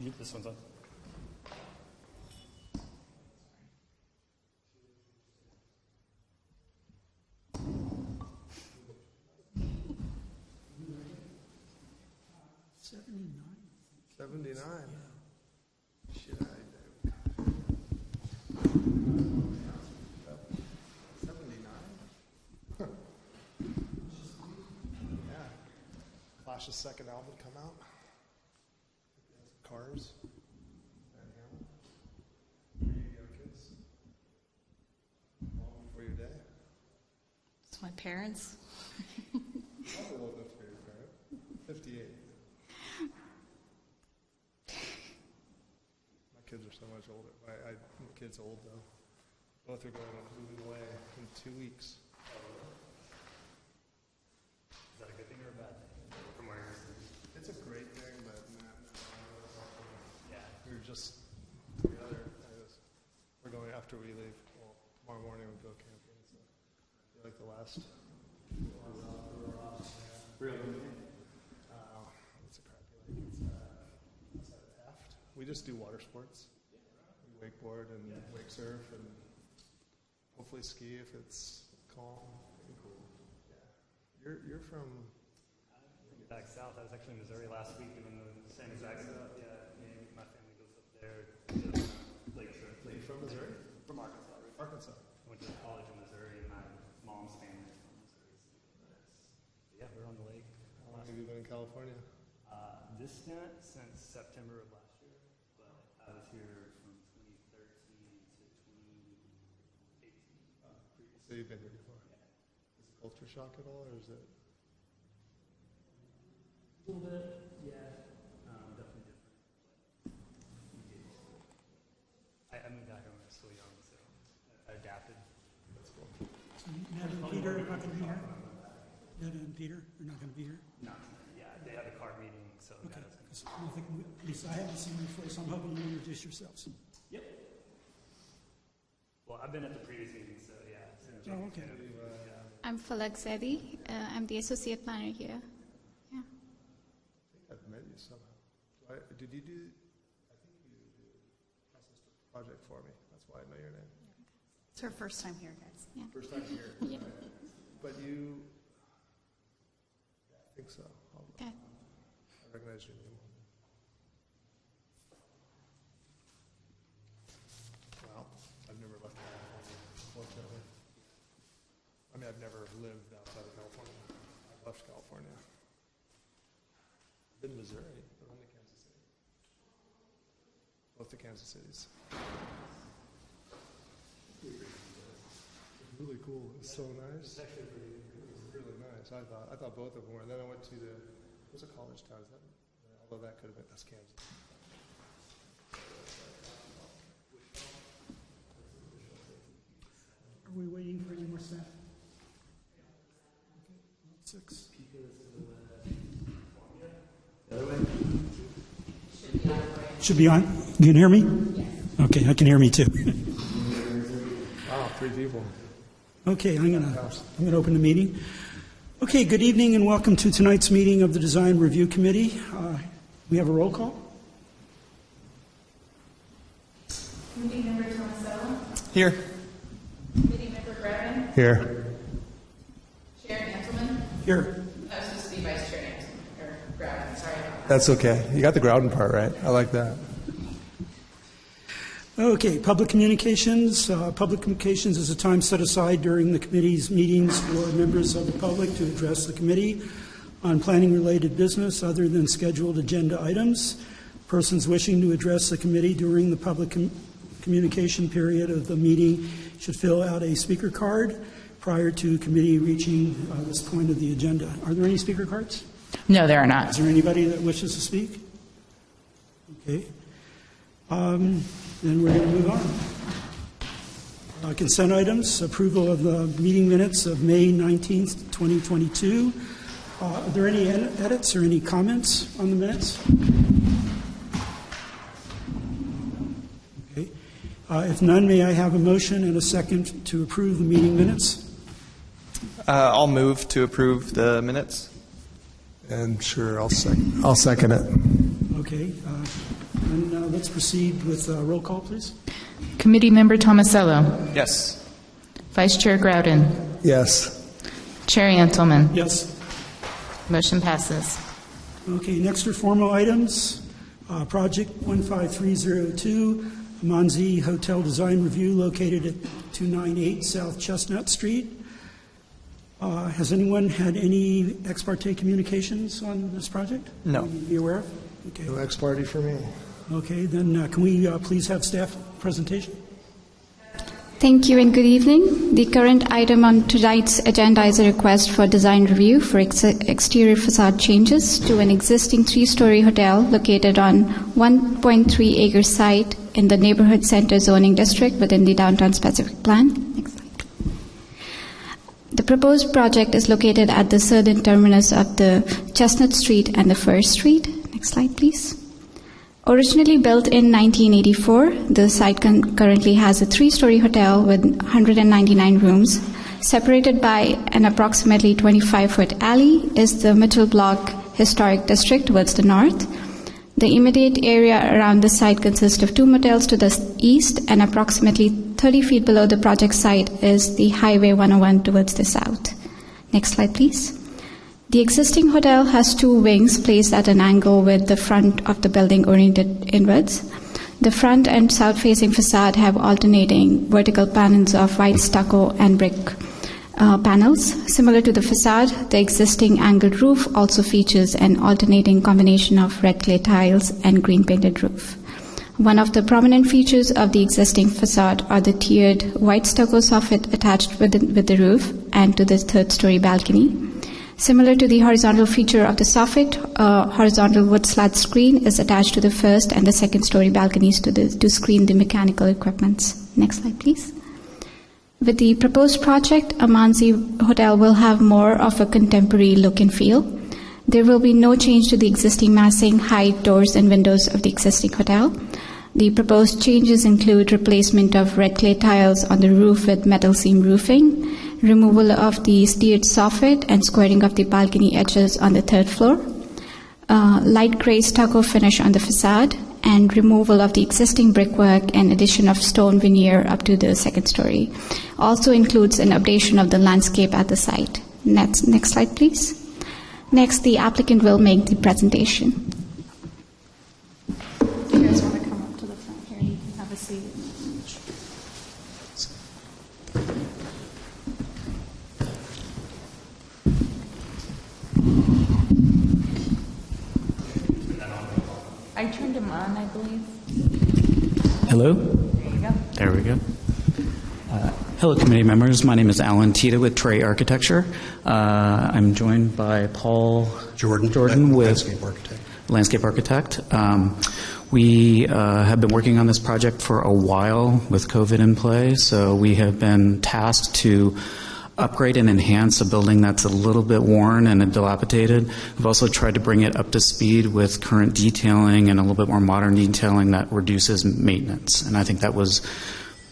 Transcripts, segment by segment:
You- This one's on. Seventy-nine. Seventy-nine. Shit, I do. Seventy-nine? Yeah. Clash's second album come out. Cars. Van Halen. Where you kids? Long before your day? It's my parents. Probably old enough for your parent. Fifty-eight. My kids are so much older. My, I, my kid's old though. Both are going on moving away in two weeks. Is that a good thing or a bad thing? From where you're It's a great thing, but not, Yeah. we were just together. I was, we're going after we leave. Well, tomorrow morning we go camping. So like the last. Real Uh, what's a crappy lake? It's uh, outside of Taft. We just do water sports. We wakeboard and wake surf and hopefully ski if it's calm. Cool. Yeah. You're you're from Back south, I was actually in Missouri last week doing the same exact stuff. Yeah, Lake Surf. you from Missouri? From Arkansas. Right? Arkansas. I went to college in Missouri, and my mom's family is from Missouri. So, yeah, we're on the lake. How long have you been in California? Uh, this stint since September of last year, but I was here from 2013 to 2018. Uh. So you've been here before. Yeah. Is it culture shock at all, or is it? A little bit, yeah. Um, definitely different. But you get used to it. I, I moved out here when I was still young, so I adapted. That's cool. So Ned and Peter are not gonna be here? Ned and Peter You're not gonna be here? No, yeah, they had a card meeting, so Okay, that I don't think, we- at least I haven't seen you before, so I'm hoping you introduce yourselves. Yep. Well, I've been at the previous meeting, so yeah. so Oh, okay. I'm Falak Zaidi. Uh, I'm the associate planner here. Yeah. I think I've met you somehow. Do I, did you do? I think you did process the project for me. That's why I know your name. It's her first time here, guys. First time here. Yeah. But you. Yeah, I think so. I'll, Okay. I recognize your name. Well, I've never left California, fortunately. I mean, I've never lived outside of California. I've left California. I've Been to Missouri, but only Kansas City. Both the Kansas Cities. Really cool. It's so nice. It's actually pretty. It was. I thought. I thought both of them were. And then I went to the. What's a college town? Is that? Although that could have been. That's Kansas. Are we waiting for any more staff? Okay, Six. Should be on. You can hear me? Okay, I can hear me too. Wow, three people. Okay, I'm gonna, I'm gonna open the meeting. Okay, good evening and welcome to tonight's meeting of the Design Review Committee. Uh, We have a roll call? Committee member Tomasello, Here. committee member Griffin, Here. Chair Antleman, Here. I was supposed to be vice chair Antleman, or Griffin, sorry. That's okay. You got the Groudon part right. I like that. Okay, public communications. Uh, Public communications is a time set aside during the committee's meetings for members of the public to address the committee on planning-related business other than scheduled agenda items. Persons wishing to address the committee during the public com- communication period of the meeting should fill out a speaker card prior to committee reaching uh, this point of the agenda. Are there any speaker cards? No, there are not. Is there anybody that wishes to speak? Okay. Um, Then we're going to move on. Uh, Consent items, approval of the meeting minutes of May 19th, 2022. Uh, Are there any ed- edits or any comments on the minutes? Okay. Uh, If none, may I have a motion and a second to approve the meeting minutes? Uh, I'll move to approve the minutes. And sure, I'll second, I'll second it. Okay, uh, and uh, let's proceed with uh, roll call, please. Committee Member Tomasello. Yes. Vice Chair Groudon. Yes. Chair Antleman. Yes. Motion passes. Okay, next are formal items. Uh, Project 15302, Manzi Hotel Design Review located at 298 South Chestnut Street. Uh, Has anyone had any ex parte communications on this project? No. Be aware of? Okay. No ex parte for me. Okay, then uh, can we uh, please have staff presentation? Thank you and good evening. The current item on tonight's agenda is a request for design review for ex- exterior facade changes to an existing three-story hotel located on 1.3 acre site in the neighborhood center zoning district within the downtown specific plan. Next slide. The proposed project is located at the southern terminus of the Chestnut Street and the First Street. Next slide, please. Originally built in 1984, the site currently has a three story hotel with 199 rooms. Separated by an approximately 25 foot alley is the Mitchell Block Historic District towards the north. The immediate area around the site consists of two motels to the east, and approximately 30 feet below the project site is the Highway 101 towards the south. Next slide, please. The existing hotel has two wings placed at an angle with the front of the building oriented inwards. The front and south facing facade have alternating vertical panels of white stucco and brick uh, panels. Similar to the facade, the existing angled roof also features an alternating combination of red clay tiles and green painted roof. One of the prominent features of the existing facade are the tiered white stucco soffit attached with the, with the roof and to the third story balcony. Similar to the horizontal feature of the soffit, a horizontal wood slat screen is attached to the first and the second story balconies to, the, to screen the mechanical equipments. Next slide, please. With the proposed project, Amanzi Hotel will have more of a contemporary look and feel. There will be no change to the existing massing, height, doors, and windows of the existing hotel. The proposed changes include replacement of red clay tiles on the roof with metal seam roofing, removal of the steered soffit and squaring of the balcony edges on the third floor, uh, light gray stucco finish on the facade, and removal of the existing brickwork and addition of stone veneer up to the second story. Also includes an updation of the landscape at the site. Next, next slide, please. Next, the applicant will make the presentation. You guys want to come up to the front here? You can have a seat. I turned him on, I believe. Hello? There we go. Uh, Hello, committee members. My name is Alan Tita with Trey Architecture. Uh, I'm joined by Paul Jordan. Jordan with Landscape architect. landscape architect. Um, we uh, have been working on this project for a while with COVID in play, so we have been tasked to upgrade and enhance a building that's a little bit worn and dilapidated. We've also tried to bring it up to speed with current detailing and a little bit more modern detailing that reduces maintenance. And I think that was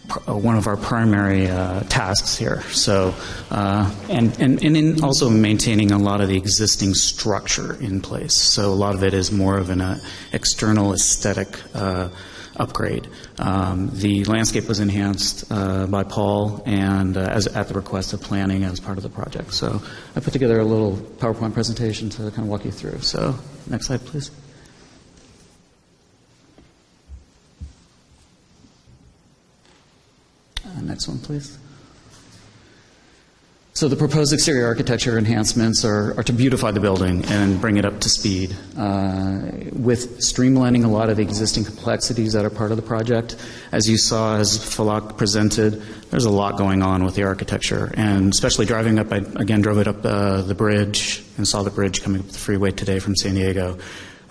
uh, one of our primary uh, tasks here. So, uh, and, and, and also maintaining a lot of the existing structure in place. So a lot of it is more of an uh, external aesthetic uh, upgrade. Um, the landscape was enhanced uh, by Paul and uh, as at the request of planning as part of the project. So I put together a little PowerPoint presentation to kind of walk you through. So next slide, please. Uh, Next one, please. So the proposed exterior architecture enhancements are, are to beautify the building and bring it up to speed uh, with streamlining a lot of the existing complexities that are part of the project. As you saw, as Falak presented, there's a lot going on with the architecture, and especially driving up, I again drove it up uh, the bridge and saw the bridge coming up the freeway today from San Diego.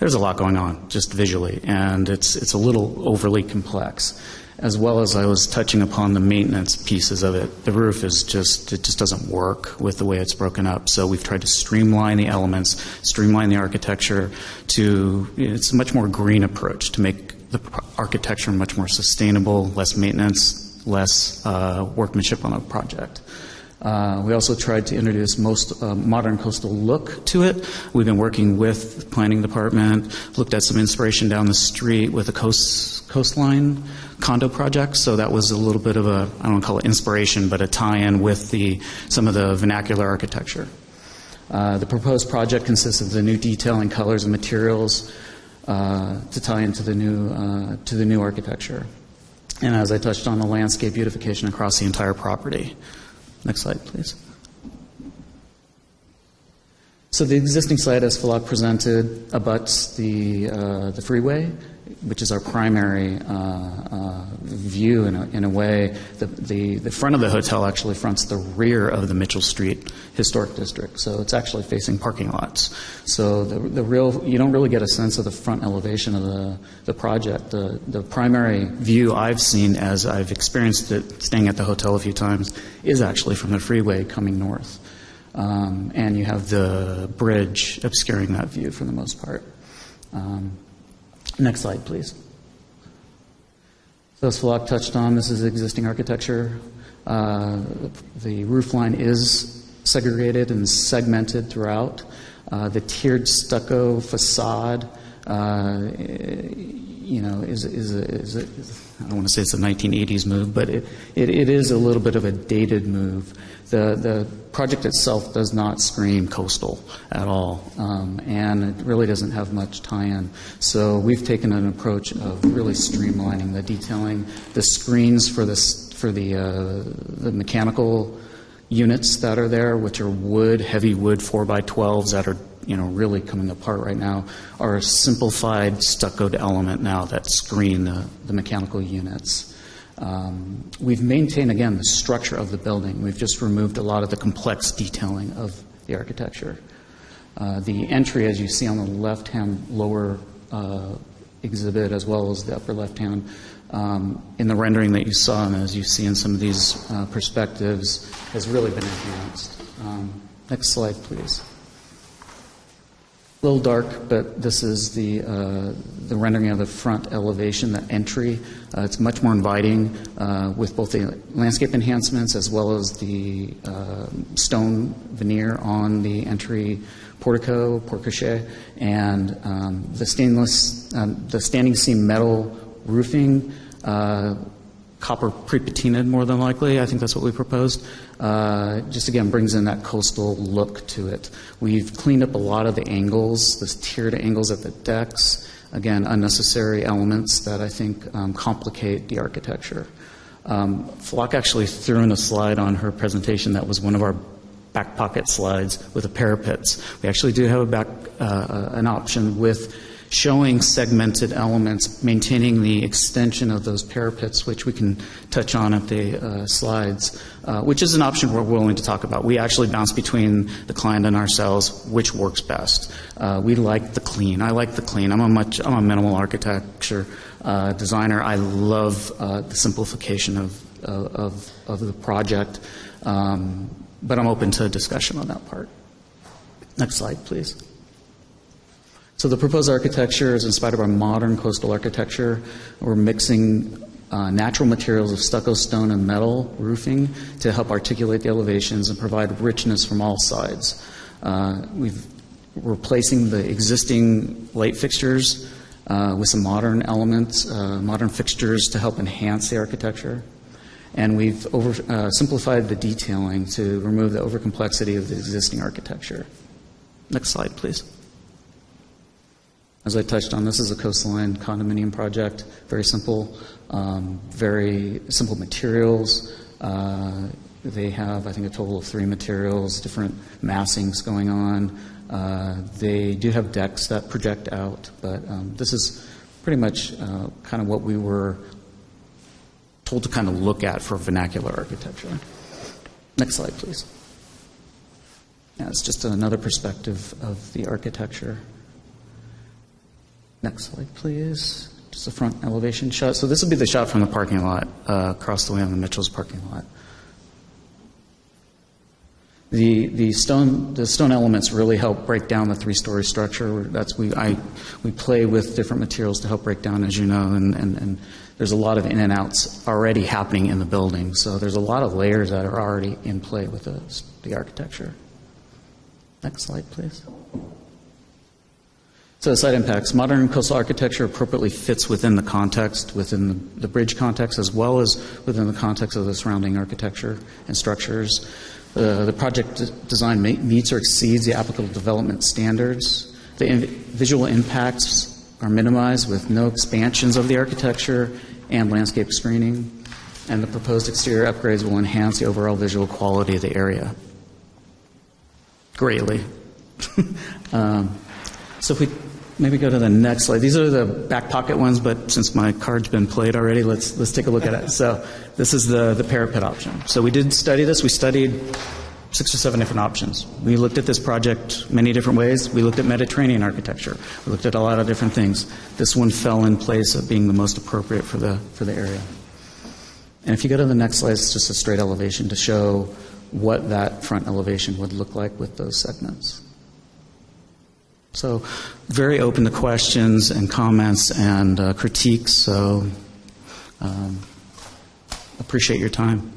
There's a lot going on just visually, and it's, it's a little overly complex as well as I was touching upon the maintenance pieces of it. The roof is just, it just doesn't work with the way it's broken up. So we've tried to streamline the elements, streamline the architecture to, it's a much more green approach to make the architecture much more sustainable, less maintenance, less uh, workmanship on a project. Uh, we also tried to introduce most uh, modern coastal look to it. We've been working with the planning department, looked at some inspiration down the street with a coast, coastline condo project. So that was a little bit of a, I don't want to call it inspiration, but a tie-in with the, some of the vernacular architecture. Uh, the proposed project consists of the new detailing colors and materials uh, to tie into the new, uh, to the new architecture. And as I touched on, the landscape beautification across the entire property. Next slide, please. So the existing site, as Falak presented, abuts the, uh, the freeway, which is our primary uh, uh, view in a, in a way. The, the, the front of the hotel actually fronts the rear of the Mitchell Street Historic District, so it's actually facing parking lots. So the, the real, you don't really get a sense of the front elevation of the, the project. The, the primary view I've seen as I've experienced it staying at the hotel a few times is actually from the freeway coming north. Um, and you have the bridge obscuring that view for the most part. Um, next slide, please. So as Falak touched on, this is existing architecture. Uh, the roofline is segregated and segmented throughout. Uh, the tiered stucco facade, uh, you know, is, is, is, a, I don't want to say it's a 1980s move, but it, it, it is a little bit of a dated move. The, the project itself does not scream coastal at all, um, and it really doesn't have much tie-in. So we've taken an approach of really streamlining the detailing, the screens for this for the uh, the mechanical units that are there, which are wood, heavy wood 4x12s that are you know really coming apart right now, are a simplified stuccoed element now that screen the, the mechanical units. Um, we've maintained, again, the structure of the building. We've just removed a lot of the complex detailing of the architecture. Uh, the entry, as you see on the left hand lower uh, exhibit, as well as the upper left hand, um, in the rendering that you saw, and as you see in some of these uh, perspectives, has really been enhanced. Um, next slide, please. A little dark, but this is the, uh, the rendering of the front elevation, the entry. Uh, it's much more inviting uh, with both the landscape enhancements as well as the uh, stone veneer on the entry portico, porte and um, the stainless, um, the standing seam metal roofing uh, copper pre-patinaed more than likely. I think that's what we proposed. Uh, just again brings in that coastal look to it. We've cleaned up a lot of the angles, the tiered angles at the decks. Again, unnecessary elements that I think um, complicate the architecture. Um, Falak actually threw in a slide on her presentation that was one of our back pocket slides with the parapets. We actually do have a back uh, an option with showing segmented elements, maintaining the extension of those parapets, which we can touch on at the uh, slides, uh, which is an option we're willing to talk about. We actually bounce between the client and ourselves, which works best. Uh, we like the clean. I like the clean. I'm a much I'm a minimal architecture uh, designer. I love uh, the simplification of, of, of the project, um, but I'm open to discussion on that part. Next slide, please. So the proposed architecture is inspired by modern coastal architecture. We're mixing uh, natural materials of stucco, stone, and metal roofing to help articulate the elevations and provide richness from all sides. Uh, we've replacing the existing light fixtures uh, with some modern elements, uh, modern fixtures to help enhance the architecture. And we've over, uh, simplified the detailing to remove the overcomplexity of the existing architecture. Next slide, please. As I touched on, this is a coastline condominium project. Very simple, um, very simple materials. Uh, they have, I think, a total of three materials, different massings going on. Uh, they do have decks that project out, but um, this is pretty much uh, kind of what we were told to kind of look at for vernacular architecture. Next slide, please. Yeah, it's just another perspective of the architecture. Next slide, please. Just a front elevation shot. So this will be the shot from the parking lot, uh, across the way on the Mitchell's parking lot. The, the stone, the stone elements really help break down the three-story structure. That's, we, I, we play with different materials to help break down, as you know, and, and, and there's a lot of in and outs already happening in the building. So there's a lot of layers that are already in play with the, the architecture. Next slide, please. So site impacts. Modern coastal architecture appropriately fits within the context, within the, bridge context, as well as within the context of the surrounding architecture and structures. Uh, the project design meets or exceeds the applicable development standards. The in- visual impacts are minimized with no expansions of the architecture and landscape screening. And the proposed exterior upgrades will enhance the overall visual quality of the area greatly. um, so if we maybe go to the next slide, these are the back pocket ones, but since my card's been played already, let's let's take a look at it. So this is the the parapet option. So we did study this. We studied six or seven different options. We looked at this project many different ways. We looked at Mediterranean architecture. We looked at a lot of different things. This one fell in place of being the most appropriate for the for the area. And if you go to the next slide, it's just a straight elevation to show what that front elevation would look like with those segments. So, very open to questions and comments and uh, critiques. So, um, appreciate your time.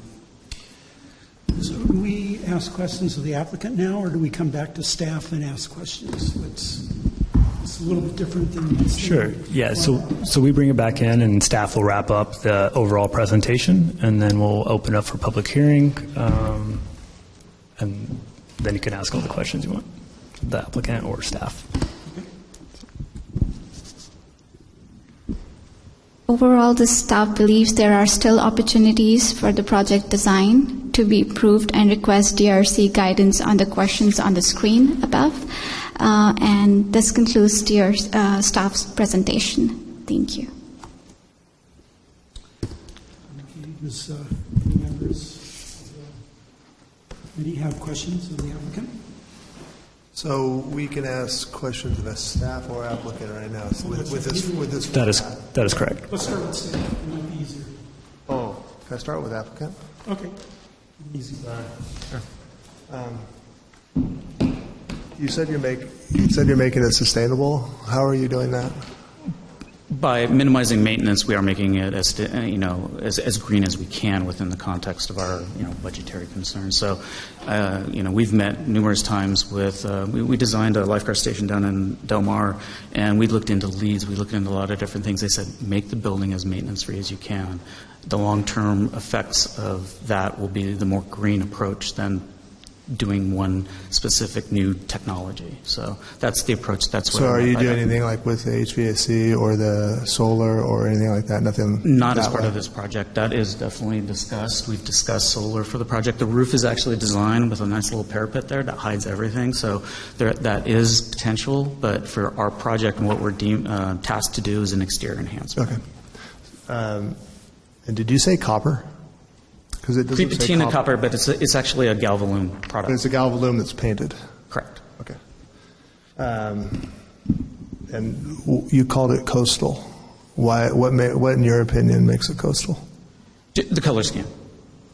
So do we ask questions of the applicant now, or do we come back to staff and ask questions? It's, it's a little bit different than. what's Sure. Yeah. So so we bring it back in, and staff will wrap up the overall presentation, and then we'll open up for public hearing, um, and then you can ask all the questions you want, the applicant or staff. Overall, the staff believes there are still opportunities for the project design to be improved and request DRC guidance on the questions on the screen above. Uh, and this concludes your uh, staff's presentation. Thank you. Does uh, any members of the committee have questions of the applicant? So we can ask questions of a staff or applicant right now, so with with this, with this. That is that is correct. Let's start with staff, it might be easier. Oh, can I start with applicant? Okay. Easy. Um, you said you're make, you said you're making it sustainable. How are you doing that? By minimizing maintenance, we are making it as you know as, as green as we can within the context of our you know budgetary concerns. So, uh, you know, we've met numerous times with uh, we, we designed a lifeguard station down in Del Mar, and we looked into leads. We looked into a lot of different things. They said make the building as maintenance free as you can. The long term effects of that will be the more green approach than doing one specific new technology. So that's the approach. That's what. So are you doing anything like with the HVAC or the solar or anything like that? Nothing? Not as part way? of this project. That is definitely discussed. We've discussed solar for the project. The roof is actually designed with a nice little parapet there that hides everything. So there, that is potential, but for our project and what we're uh, tasked to do is an exterior enhancement. Okay. Um, And did you say copper? Because it doesn't say Patina copper. copper, but it's, a- it's actually a Galvalume But product. it's a galvalume that's painted. Correct. Okay. Um, And w- you called it coastal. Why, what ma, what in your opinion makes it coastal? The color scheme.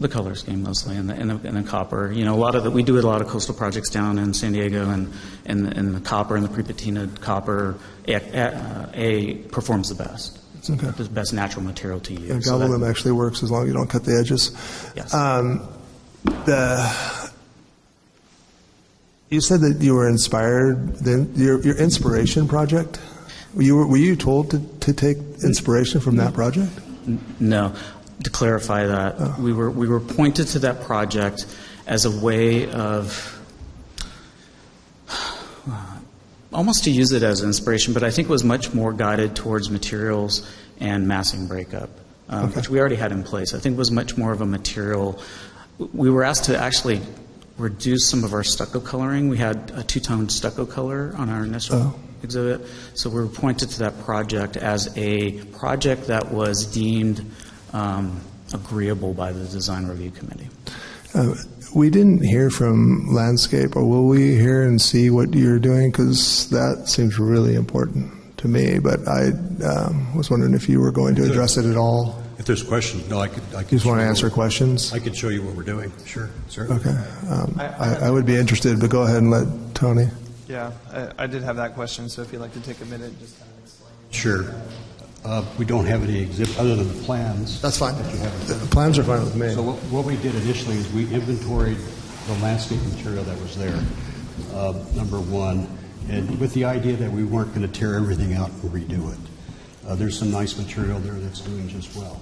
The color scheme mostly, and the, and the, and the copper. You know, a lot of the, we do a lot of coastal projects down in San Diego, and, and, and the copper and the pre-patina copper A, A, A performs the best. It's Okay. the best natural material to use. And So that- actually works as long as you don't cut the edges. Yes. Um, the, you said that you were inspired, then, your, your inspiration project, were you, were you told to, to take inspiration from that project? No. To clarify that, we were we were pointed to that project as a way of almost to use it as inspiration, but I think it was much more guided towards materials and massing breakup, um, which we already had in place. I think it was much more of a material. We were asked to actually reduce some of our stucco coloring. We had a two-tone stucco color on our initial Oh. exhibit, so we were pointed to that project as a project that was deemed um, agreeable by the design review committee. Uh, We didn't hear from landscape, or will we hear and see what you're doing? Because that seems really important to me, but I um, was wondering if you were going to address it at all. If there's questions, no, I could, I could. You just want to answer what- questions? I could show you what we're doing, sure, sir. Okay. Um, I I would be interested, but go ahead and let Tony. Yeah, I, I did have that question, so if you'd like to take a minute, just kind of explain. Sure. Uh, We don't have any exhibit, other than the plans. That's fine. that you have. The plans are fine with me. So what what we did initially is we inventoried the landscape material that was there, uh, number one, and with the idea that we weren't going to tear everything out and redo it. Uh, There's some nice material there that's doing just well.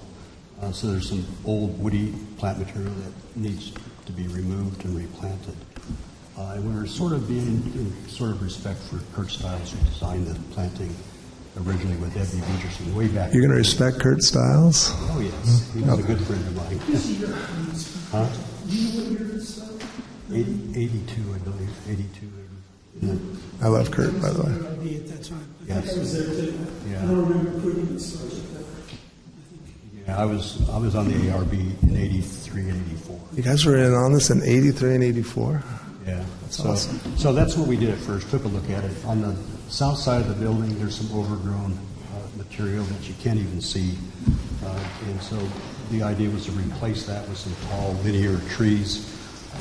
Uh, So there's some old woody plant material that needs to be removed and replanted. Uh, And we were sort of being, in sort of respect for Kurt Stiles, who designed the planting originally with Ebby Peterson way back. You're going to respect Kurt Stiles? Oh, yes. He was a good friend of mine. Huh? 80 82, I believe, 82. Yeah. I love Kurt, by the way. I'd at that time. Yes. Was. Yeah. I don't remember approving this. Yeah, I was, I was on the ARB in 83 and 84. You guys were in on this in 83 and 84? Yeah. That's so, awesome. So that's what we did at first, took a look at it. On the south side of the building, there's some overgrown uh, material that you can't even see. Uh, And so the idea was to replace that with some tall linear trees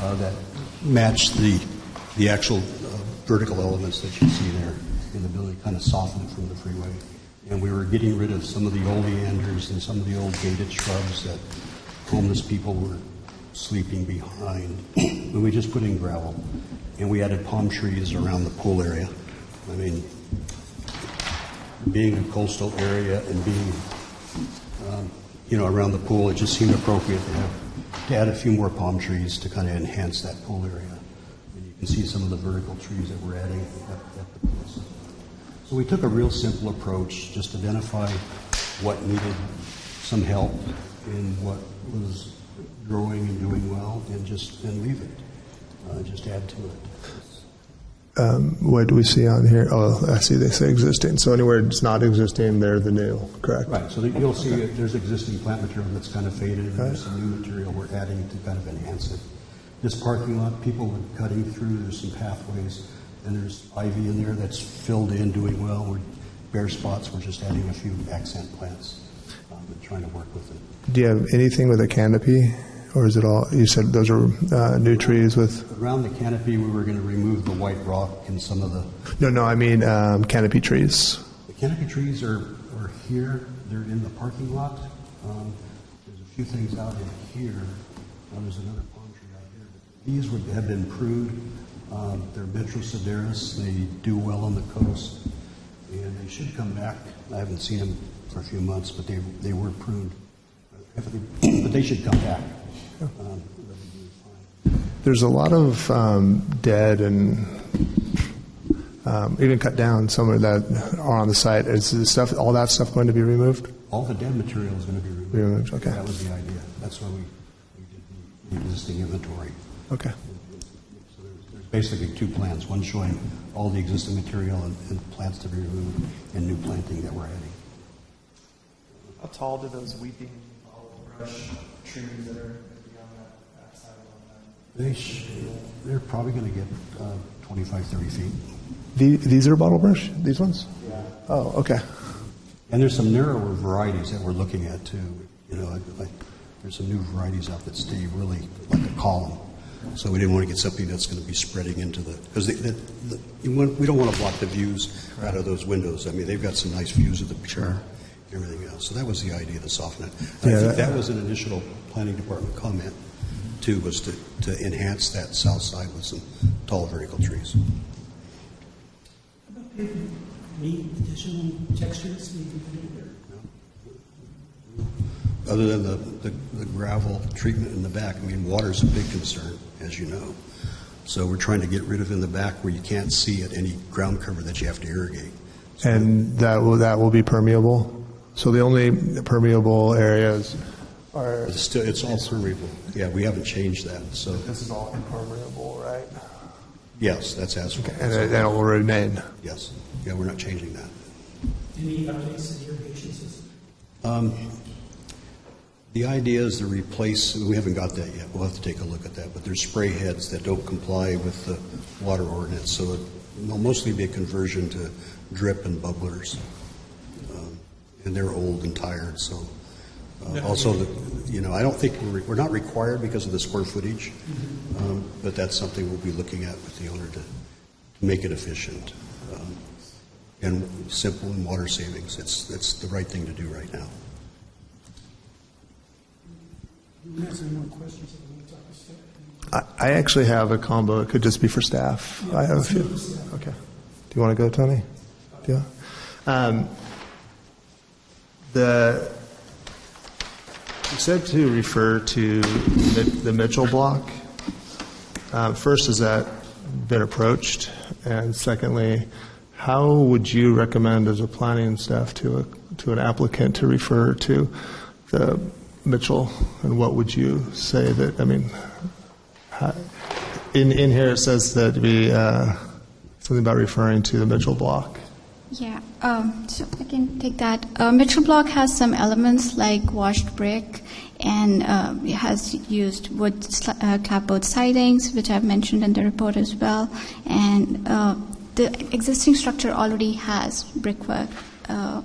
uh, that match the, the actual uh, vertical elements that you see there in the building, kind of soften it from the freeway. And we were getting rid of some of the oleanders and some of the old gated shrubs that homeless people were sleeping behind. And we just put in gravel. And we added palm trees around the pool area. I mean, being a coastal area and being, um, you know, around the pool, it just seemed appropriate to have, to add a few more palm trees to kind of enhance that pool area. And you can see some of the vertical trees that we're adding at, at the pool. So we took a real simple approach, just identify what needed some help and what was growing and doing well, and just, and leave it. Uh, just add to it. Um, what do we see on here? Oh, I see they say existing. So anywhere it's not existing, they're the new, correct? Right, so that you'll see that there's existing plant material that's kind of faded, and there's some new material we're adding to kind of enhance it. This parking lot, people were cutting through, there's some pathways, and there's ivy in there that's filled in, doing well. We're bare spots, we're just adding a few accent plants, um, and trying to work with it. Do you have anything with a canopy? Or is it all, you said those are uh, new trees with, Around the canopy, we were going to remove the white rock and some of the, no, no, I mean um, canopy trees. the canopy trees are, are here, they're in the parking lot. Um, There's a few things out in here, Oh, there's another palm tree out here. These would have been pruned, Um, they're Metrosideros, they do well on the coast, and they should come back. I haven't seen them for a few months, but they, they were pruned. But they should come back. Um, they'll be doing fine. There's a lot of um, dead and um, even cut down some of that are on the site. Is the stuff, all that stuff going to be removed? All the dead material is going to be removed. Removed, okay. That was the idea. That's why we, we did the- the existing inventory. Okay. So there's, there's basically two plans, one showing all the existing material and, and plants to be removed, and new planting that we're adding. How tall do those weeping olive brush trees that are going to be on that backside of that? They sh- they're probably going to get uh, 25, 30 feet. The, these are bottle brush, these ones? Yeah. Oh, okay. And there's some narrower varieties that we're looking at too. You know, like, like there's some new varieties out that stay really like a column. So we didn't want to get something that's going to be spreading into the because the, the, the, we don't want to block the views out of those windows. I mean, they've got some nice views of the picture and everything else. So that was the idea to soften it. And Yeah, I think that- that was an initial planning department comment too, was to, to enhance that south side with some tall vertical trees. Any additional textures we can put in there? Other than the, the, the gravel treatment in the back, I mean, water's a big concern, as you know. So we're trying to get rid of in the back where you can't see it, any ground cover that you have to irrigate. And that will, that will be permeable? So the only permeable areas are, It's still, it's all permeable. Yeah, we haven't changed that, so, this is all impermeable, right? yes, that's asphalt. And it, and it will remain? Yes, yeah, we're not changing that. Any updates to the irrigation system? Um, The idea is to replace, we haven't got that yet, we'll have to take a look at that, but there's spray heads that don't comply with the water ordinance, so it'll mostly be a conversion to drip and bubblers. And they're old and tired, so Uh, Also, the- you know, I don't think, we're we're not required because of the square footage, um, but that's something we'll be looking at with the owner to to make it efficient um, and simple and water savings. It's, it's the right thing to do right now. Anyone has any more questions? of the top of staff? I, I actually have a combo. It could just be for staff. I have a few. Okay. Do you want to go, Tony? Yeah. Um, the you said to refer to the, Mitchell block. Um, first, has that been approached? And secondly, how would you recommend as a planning staff to a, to an applicant to refer to the Mitchell? And what would you say that? I mean, in in here it says that we uh, something about referring to the Mitchell block. Yeah, um, so I can take that. Uh, Mitchell Block has some elements like washed brick and uh, it has used wood sli- uh, clapboard sidings, which I've mentioned in the report as well. And uh, the existing structure already has brickwork uh,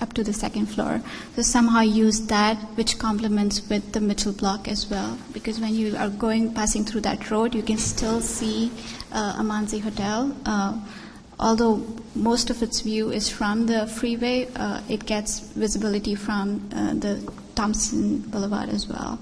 up to the second floor. So somehow use that, which complements with the Mitchell Block as well. Because when you are going passing through that road, you can still see uh, Amanzi Hotel. Uh, although most of its view is from the freeway, uh, it gets visibility from uh, the Thompson Boulevard as well.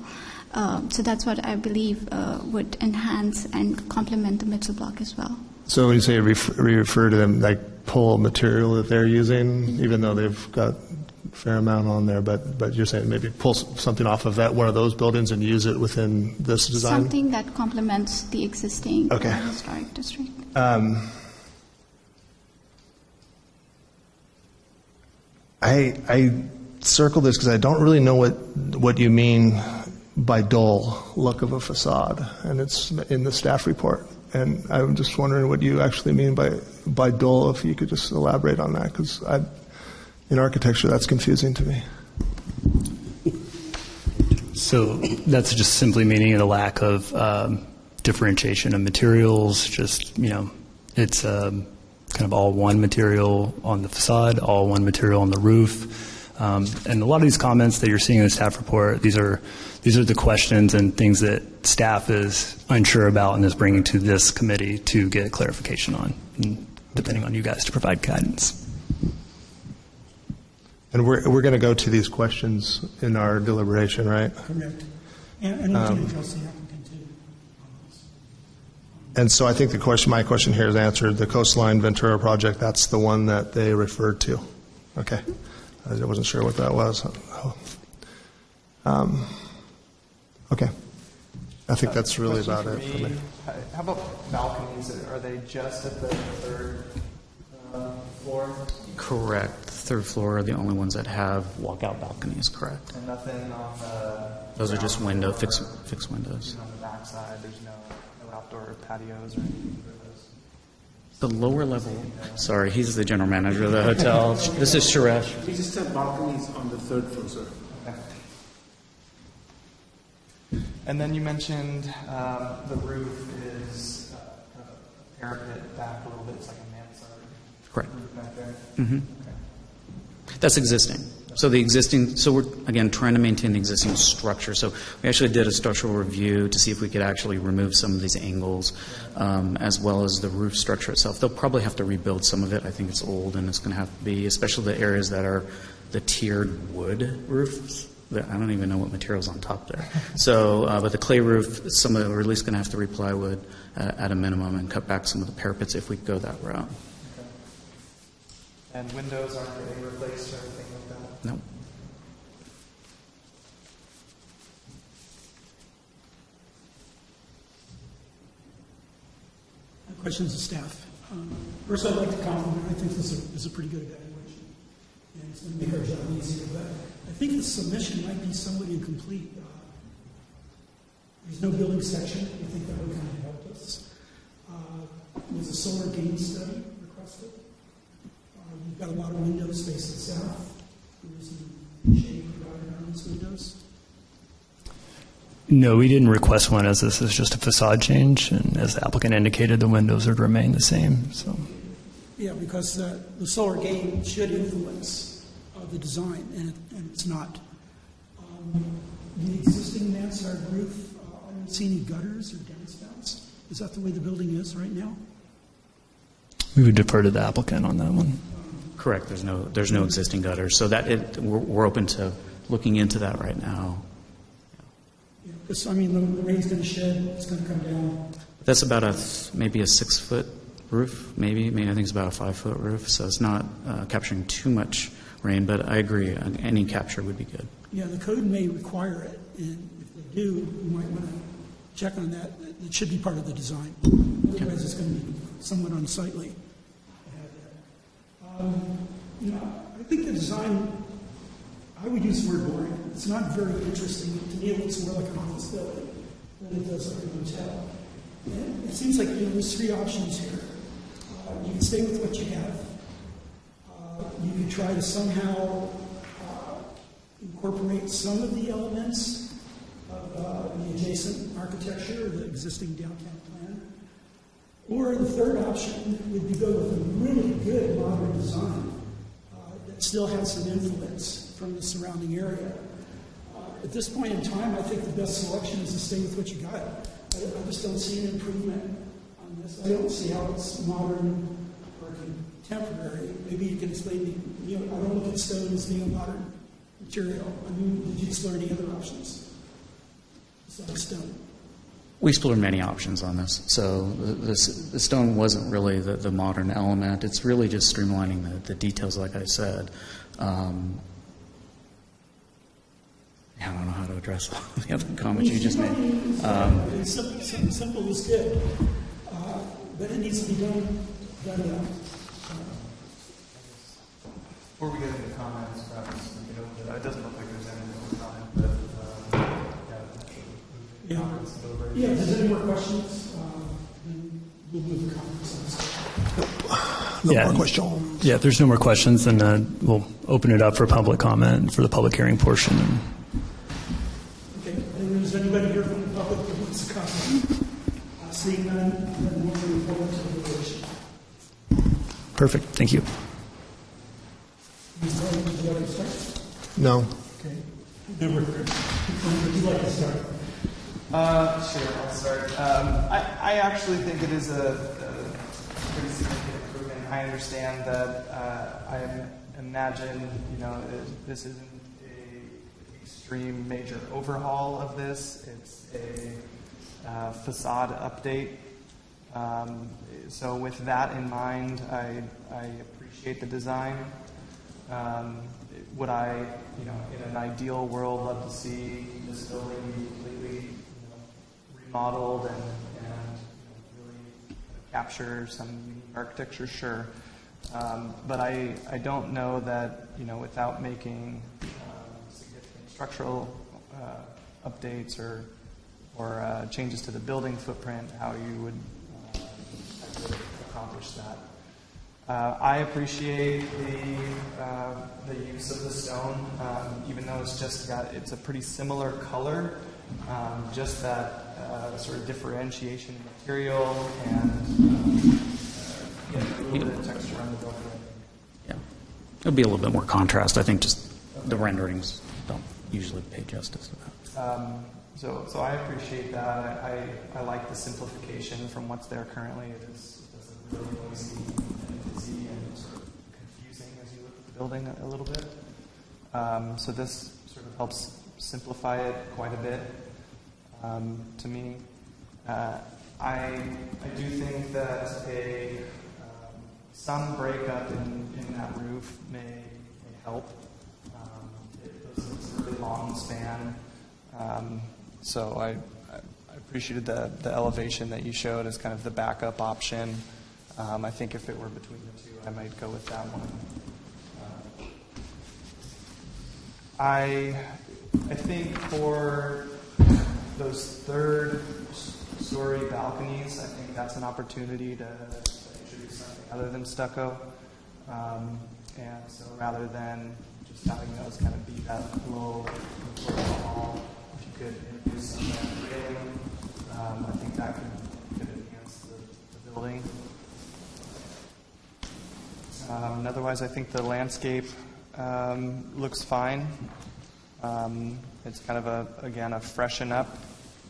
Um, so that's what I believe uh, would enhance and complement the Mitchell block as well. So when you say refer, refer to them, like pull material that they're using, even though they've got a fair amount on there, but but you're saying maybe pull something off of that one of those buildings and use it within this design. Something that complements the existing uh, Okay. historic district. Um, I I circle this because I don't really know what what you mean by dull look of a facade, and it's in the staff report. And I'm just wondering what you actually mean by by dull. If you could just elaborate on that, because in architecture that's confusing to me. So that's just simply meaning the lack of um, differentiation of materials. Just you know, it's um, kind of all one material on the facade, all one material on the roof. Um, and a lot of these comments that you're seeing in the staff report, these are these are the questions and things that staff is unsure about and is bringing to this committee to get clarification on, and depending on you guys to provide guidance. And we're we're going to go to these questions in our deliberation, right? Correct. And, and we Um, can address the applicant too. And so I think the question, my question here is answered. The Coastline Ventura project, that's the one that they referred to. Okay. I wasn't sure what that was. Um, Okay. I think that's really Question about it for me. How about balconies? Are they just at the third uh, floor Correct. Third floor are the only ones that have walkout balconies, correct. and nothing on the? Those are just window, fixed, fixed windows. On the backside, there's no, no outdoor patios or anything for those? The lower level, sorry, he's the general manager of the hotel. This is Suresh. We just have balconies on the third floor, sir. And then you mentioned um, the roof is uh, kind of a parapet back a little bit. It's like a mansard Correct. roof back there. Mhm. Okay. That's existing. So the existing, so we're, again, trying to maintain the existing structure. So we actually did a structural review to see if we could actually remove some of these angles, um, as well as the roof structure itself. They'll probably have to rebuild some of it. I think it's old and it's going to have to be, especially the areas that are the tiered wood roofs. I don't even know what material's on top there. So, uh, but the clay roof, some of it, we're at least going to have to reply wood uh, at a minimum and cut back some of the parapets if we go that route. And windows aren't getting replaced or anything like that? No. Questions of staff. Um, First, I'd like to compliment, I think this is a- is a pretty good evaluation. And it's going to make our job easier, but I think the submission might be somewhat incomplete. Uh, There's no building section, I think that would kind of help us. Uh, Was a solar gain study requested? Uh, You've got a lot of window space at south. There's some shade provided on these windows. No, we didn't request one as this is just a facade change, and as the applicant indicated, the windows would remain the same, so. Yeah, because uh, the solar gain should influence uh, the design, and it- and it's not. Um, The existing mansard roof, uh, I don't see any gutters or downspouts. Is that the way the building is right now? We would defer to the applicant on that one. Correct, there's no, there's no existing gutters, so that, it, we're, we're open to looking into that right now. Because, I mean, the rain's going to shed, it's going to come down. That's about a, maybe a six-foot roof, maybe, I I think it's about a five-foot roof, so it's not uh, capturing too much rain, but I agree, uh, any capture would be good. Yeah, the code may require it, and if they do, we might want to check on that. It should be part of the design. Otherwise, it's going to be somewhat unsightly. to have that. Um, You know, I think the design, I would use the word boring. It's not very interesting. To me, it looks more like an office building than it does like a hotel. And it seems like, you know, there's three options here. Uh, You can stay with what you have. Uh, You can try to somehow uh, incorporate some of the elements of uh, the adjacent architecture, the existing downtown plan. Or the third option would be go with a really good modern design still had some influence from the surrounding area. At this point in time, I think the best selection is to stay with what you got. I I just don't see an improvement on this. I don't see how it's modern or contemporary. Maybe you can explain, to me, you know, I don't look at stone as being a modern material. I mean, did you explore any other options besides stone? We explored many options on this. So the, the, the stone wasn't really the, the modern element. It's really just streamlining the, the details, like I said. Um, I don't know how to address all the other comments you just made. Um, It's Simple, simple, simple is good, uh, but it needs to be done, done well. Before we get into comments, perhaps we can open it. It doesn't look like there's any more comment, but uh, yeah, Yeah. comments and deliberations. Yeah, if there's any more questions, uh, then we'll move the comments on this. No more questions. Yeah, if there's no more questions, then uh, we'll open it up for public comment for the public hearing portion. Okay, and is anybody here from the public that wants to comment? Uh, Seeing none, then we'll move forward to the deliberation. Perfect, thank you. Ms. Cohen, would you like to start? No. Okay. Member, would you like to start? Uh, sure, I'll start. Um, I, I actually think it is a, a pretty significant improvement. I understand that uh, I imagine, you know, it, this isn't a extreme major overhaul of this. It's a uh, facade update. Um, so with that in mind, I, I appreciate the design. Um, would I, you know, in an ideal world, love to see this building be know, remodeled and, and really capture some architecture? Sure. Um, but I, I don't know that, you know, without making um, significant structural uh, updates or, or uh, changes to the building footprint, how you would uh, accomplish that. Uh, I appreciate the uh, the use of the stone, um, even though it's just got it's a pretty similar color. Um, just that uh, sort of differentiation in material and um, uh, yeah, a little bit of texture on the building. yeah. It'll be a little bit more contrast. I think just the renderings don't usually pay justice to that. Um, so, so I appreciate that. I, I, I like the simplification from what's there currently. It is it really noisy and busy and sort of confusing as you look at the building a, a little bit. Um, so this sort of helps simplify it quite a bit um, to me. Uh, I, I do think that a um, some breakup in, in that roof may, may help. Um, it it's a really long span. Um, so I, I I appreciated the, the elevation that you showed as kind of the backup option. Um, I think if it were between the two, I might go with that one. Uh, I, I think for those third story balconies, I think that's an opportunity to, introduce something other than stucco. Um, and so rather than just having those kind of be that low if you could introduce some kind railing, um, I think that could, could enhance the, the building. Um, and otherwise, I think the landscape um, looks fine. Um, It's kind of a, again, a freshen up,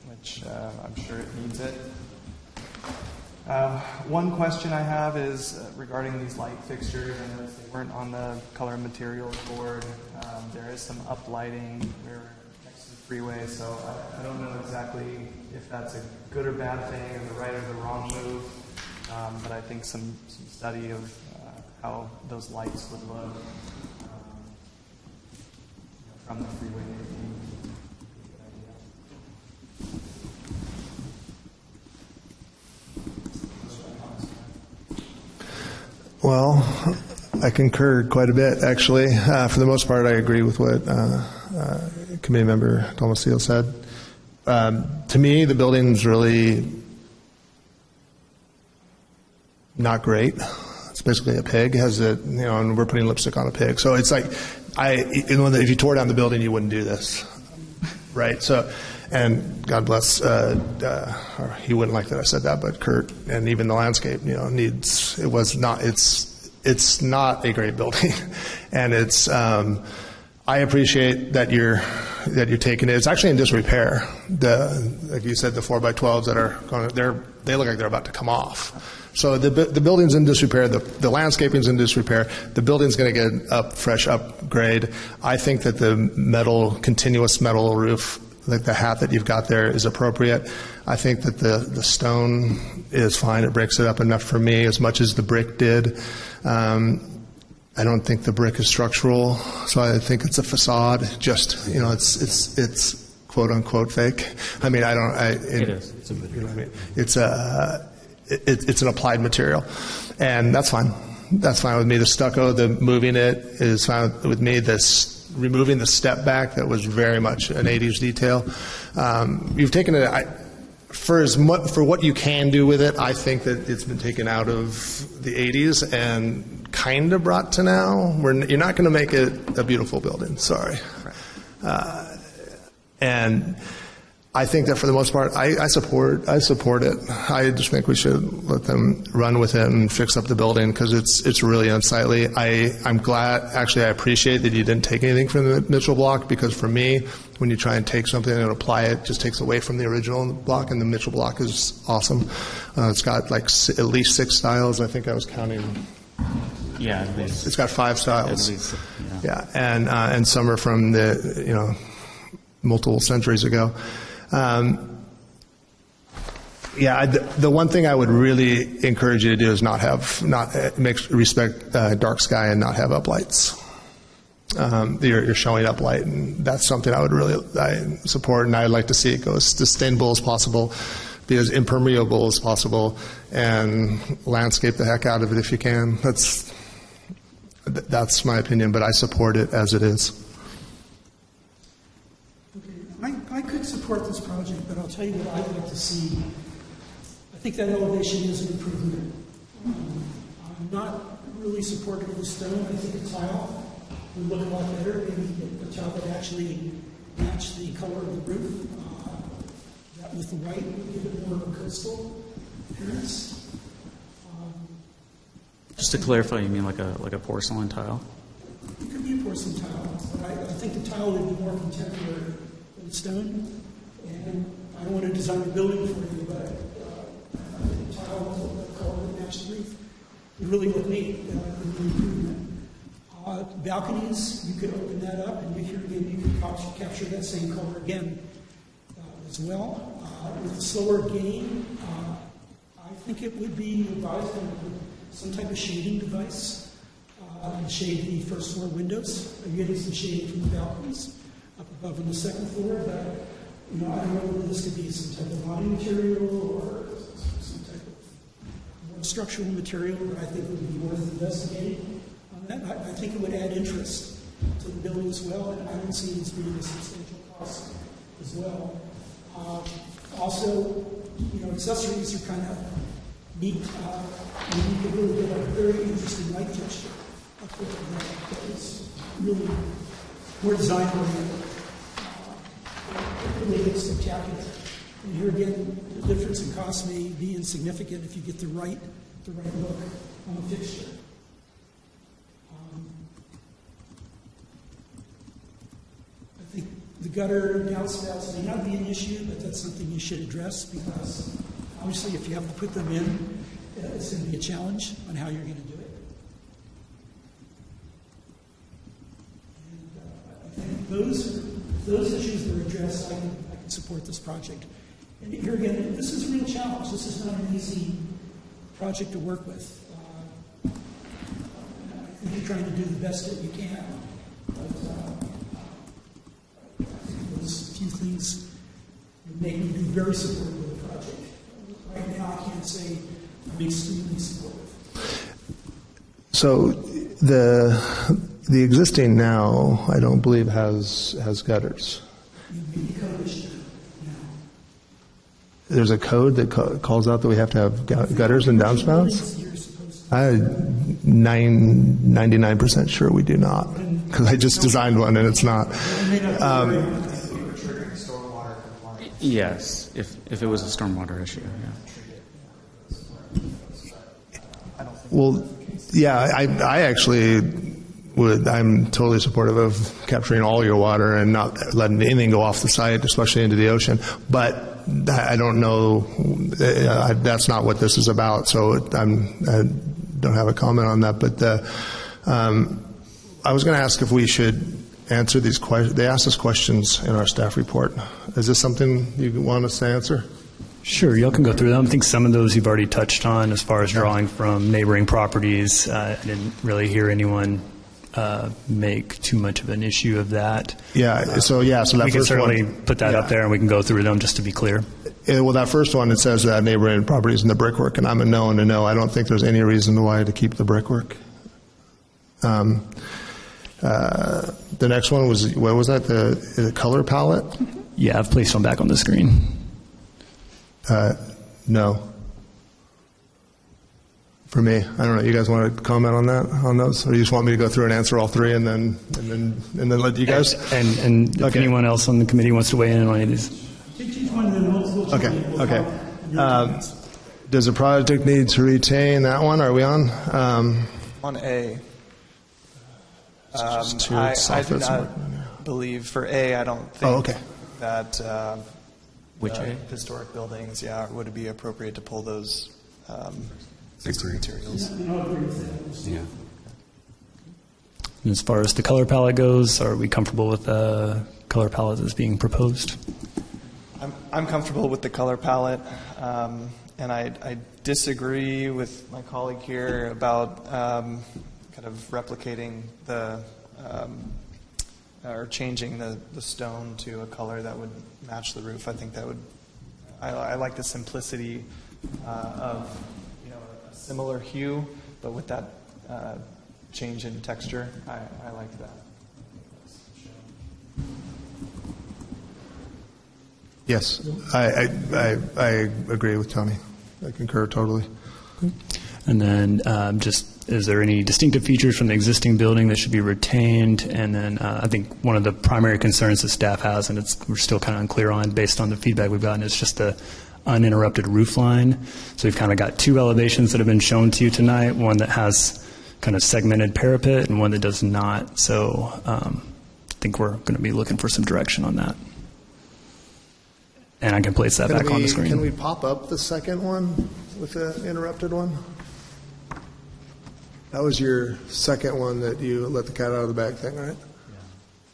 which uh, I'm sure it needs it. Uh, One question I have is uh, regarding these light fixtures. I noticed they weren't on the color materials board. Um, There is some uplighting. We're next to the freeway, so I- I don't know exactly if that's a good or bad thing, or the right or the wrong move. Um, But I think some some study of uh, how those lights would look um, you know, from the freeway would be a good idea. Well, I concur quite a bit, actually. Uh, for the most part, I agree with what uh, uh, Committee Member Tomasello said. Um, to me, the building's really not great. It's basically a pig. Has it, you know, and we're putting lipstick on a pig. So it's like, I, if you tore down the building, you wouldn't do this, right? So, and God bless, uh, uh, he wouldn't like that I said that, but Kurt and even the landscape, you know, needs. It was not. It's it's not a great building, and it's. Um, I appreciate that you're that you're taking it. It's actually in disrepair. The like you said, the four by twelves that are going, they're they look like they're about to come off. So the the building's in disrepair. The the landscaping's in disrepair. The building's going to get up fresh upgrade. I think that the metal continuous metal roof, like the hat that you've got there, is appropriate. I think that the the stone is fine. It breaks it up enough for me, as much as the brick did. Um, I don't think the brick is structural, so I think it's a facade. Just you know, it's it's it's quote unquote fake. I mean, I don't. I, it, It is. It's a you know I mean? It's a it, it's an applied material, and that's fine. That's fine with me. The stucco, the moving it is fine with me. This removing the step back that was very much an '80s detail. Um, you've taken it. I, for as much, for what you can do with it, I think that it's been taken out of the 80s and kind of brought to now. We're, n- you're not going to make it a beautiful building. Sorry. Uh, and I think that for the most part, I, I support. I support it. I just think we should let them run with it and fix up the building because it's it's really unsightly. I I'm glad. Actually, I appreciate that you didn't take anything from the Mitchell block because for me, when you try and take something and apply it, it just takes away from the original block. And the Mitchell block is awesome. Uh, it's got like s- at least six styles. I think I was counting. Yeah, at least. It's got five styles. At least, yeah. Yeah, and uh, and some are from the you know multiple centuries ago. Um, yeah, I, the, one thing I would really encourage you to do is not have not uh, make respect uh, dark sky and not have uplights. Um, you're, you're showing up light, and that's something I would really I support, and I'd like to see it go as sustainable as possible, be as impermeable as possible, and landscape the heck out of it if you can. That's that's my opinion, but I support it as it is. I, could support this project, but I'll tell you what I'd like to see. I think that elevation is an improvement. Um, I'm not really supportive of the stone. I think a tile would look a lot better. Maybe a tile that actually match the color of the roof. Uh, that with the white would give it more of a coastal appearance. Just to clarify, you mean like a like a porcelain tile? It could be a porcelain tile, but I, I think the tile would be more contemporary stone. And I don't want to design a building for you, but uh, the tile the color that match the roof would really look neat. It be improvement. Uh, balconies, you could open that up, and here again, you could cap- capture that same color again uh, as well. Uh, with solar gain, uh, I think it would be advised to some type of shading device uh, shade the first floor windows. You're getting some shading from the balconies above on the second floor, but you know, I don't know whether this could be some type of body material or some type of structural material that I think would be worth investigating. That, I, I think it would add interest to the building as well, and I don't see it as being a substantial cost as well. Uh, also, you know, accessories are kind of neat. Uh, you could really get a very interesting light that that is really more design oriented. Really looks spectacular. And here again, the difference in cost may be insignificant if you get the right, the right look on a fixture. Um, I think the gutter downspouts may not be an issue, but that's something you should address because obviously if you have to put them in, uh, it's going to be a challenge on how you're going to do it. And uh, I think those, those issues are addressed, I can, I can support this project. And here again, this is a real challenge. This is not an easy project to work with. Uh, you're trying to do the best that you can. But uh, those few things make me be very supportive of the project. Right now, I can't say I'm extremely supportive. So the, the existing now, I don't believe has, has gutters. Maybe code issue now. There's a code that ca- calls out that we have to have gu- gutters and downspouts? You're supposed to. I'm nine, 99% sure we do not, because I just designed one and it's not. Um, Yes, if, if it was a stormwater issue, yeah. Well, yeah, I, I actually would, I'm totally supportive of capturing all your water and not letting anything go off the site, especially into the ocean. But I don't know, uh, that's not what this is about, so I'm, I don't have a comment on that. But uh, um, I was going to ask if we should answer these questions. They asked us questions in our staff report. Is this something you want us to answer? Sure, y'all can go through them. I think some of those you've already touched on as far as drawing from neighboring properties. Uh, I didn't really hear anyone uh, make too much of an issue of that. Yeah, so yeah, so that We can first one. certainly put that up there and we can go through them just to be clear. Uh, Well, that first one, it says that neighboring properties in the brickwork, and I'm a no and a no. I don't think there's any reason why to keep the brickwork. Um, uh, The next one was, what was that, the the color palette? Yeah, I've placed them back on the screen. Uh, No. For me, I don't know, you guys want to comment on that, on those? Or you just want me to go through and answer all three and then, and then, and then let you guys? And, and if Okay. anyone else on the committee wants to weigh in on any of these. Take each one and then we'll, we'll. Okay, okay. talk in your Um. Does the project need to retain that one? Are we on? Um, On A, um, I, I do not believe, for A, I don't think Oh, okay. that uh, Which historic buildings, yeah, would it be appropriate to pull those um, existing materials? And As far as the color palette goes, are we comfortable with the color palette that's being proposed? I'm, I'm comfortable with the color palette, um, and I, I disagree with my colleague here about um, kind of replicating the um, or changing the, the stone to a color that would match the roof. I think that would. I, I like the simplicity uh, of you know a similar hue, but with that uh, change in texture. I, I like that. Yes, I, I, I, I agree with Tony. I concur totally. And then um, just, is there any distinctive features from the existing building that should be retained? And then uh, I think one of the primary concerns that staff has, and it's, we're still kind of unclear on based on the feedback we've gotten, is just the uninterrupted roof line. So we've kind of got two elevations that have been shown to you tonight, one that has kind of segmented parapet and one that does not. So um, I think we're going to be looking for some direction on that. And I can place that Can back on the screen. Can we pop up the second one with the interrupted one? That was your second one that you let the cat out of the bag thing, right?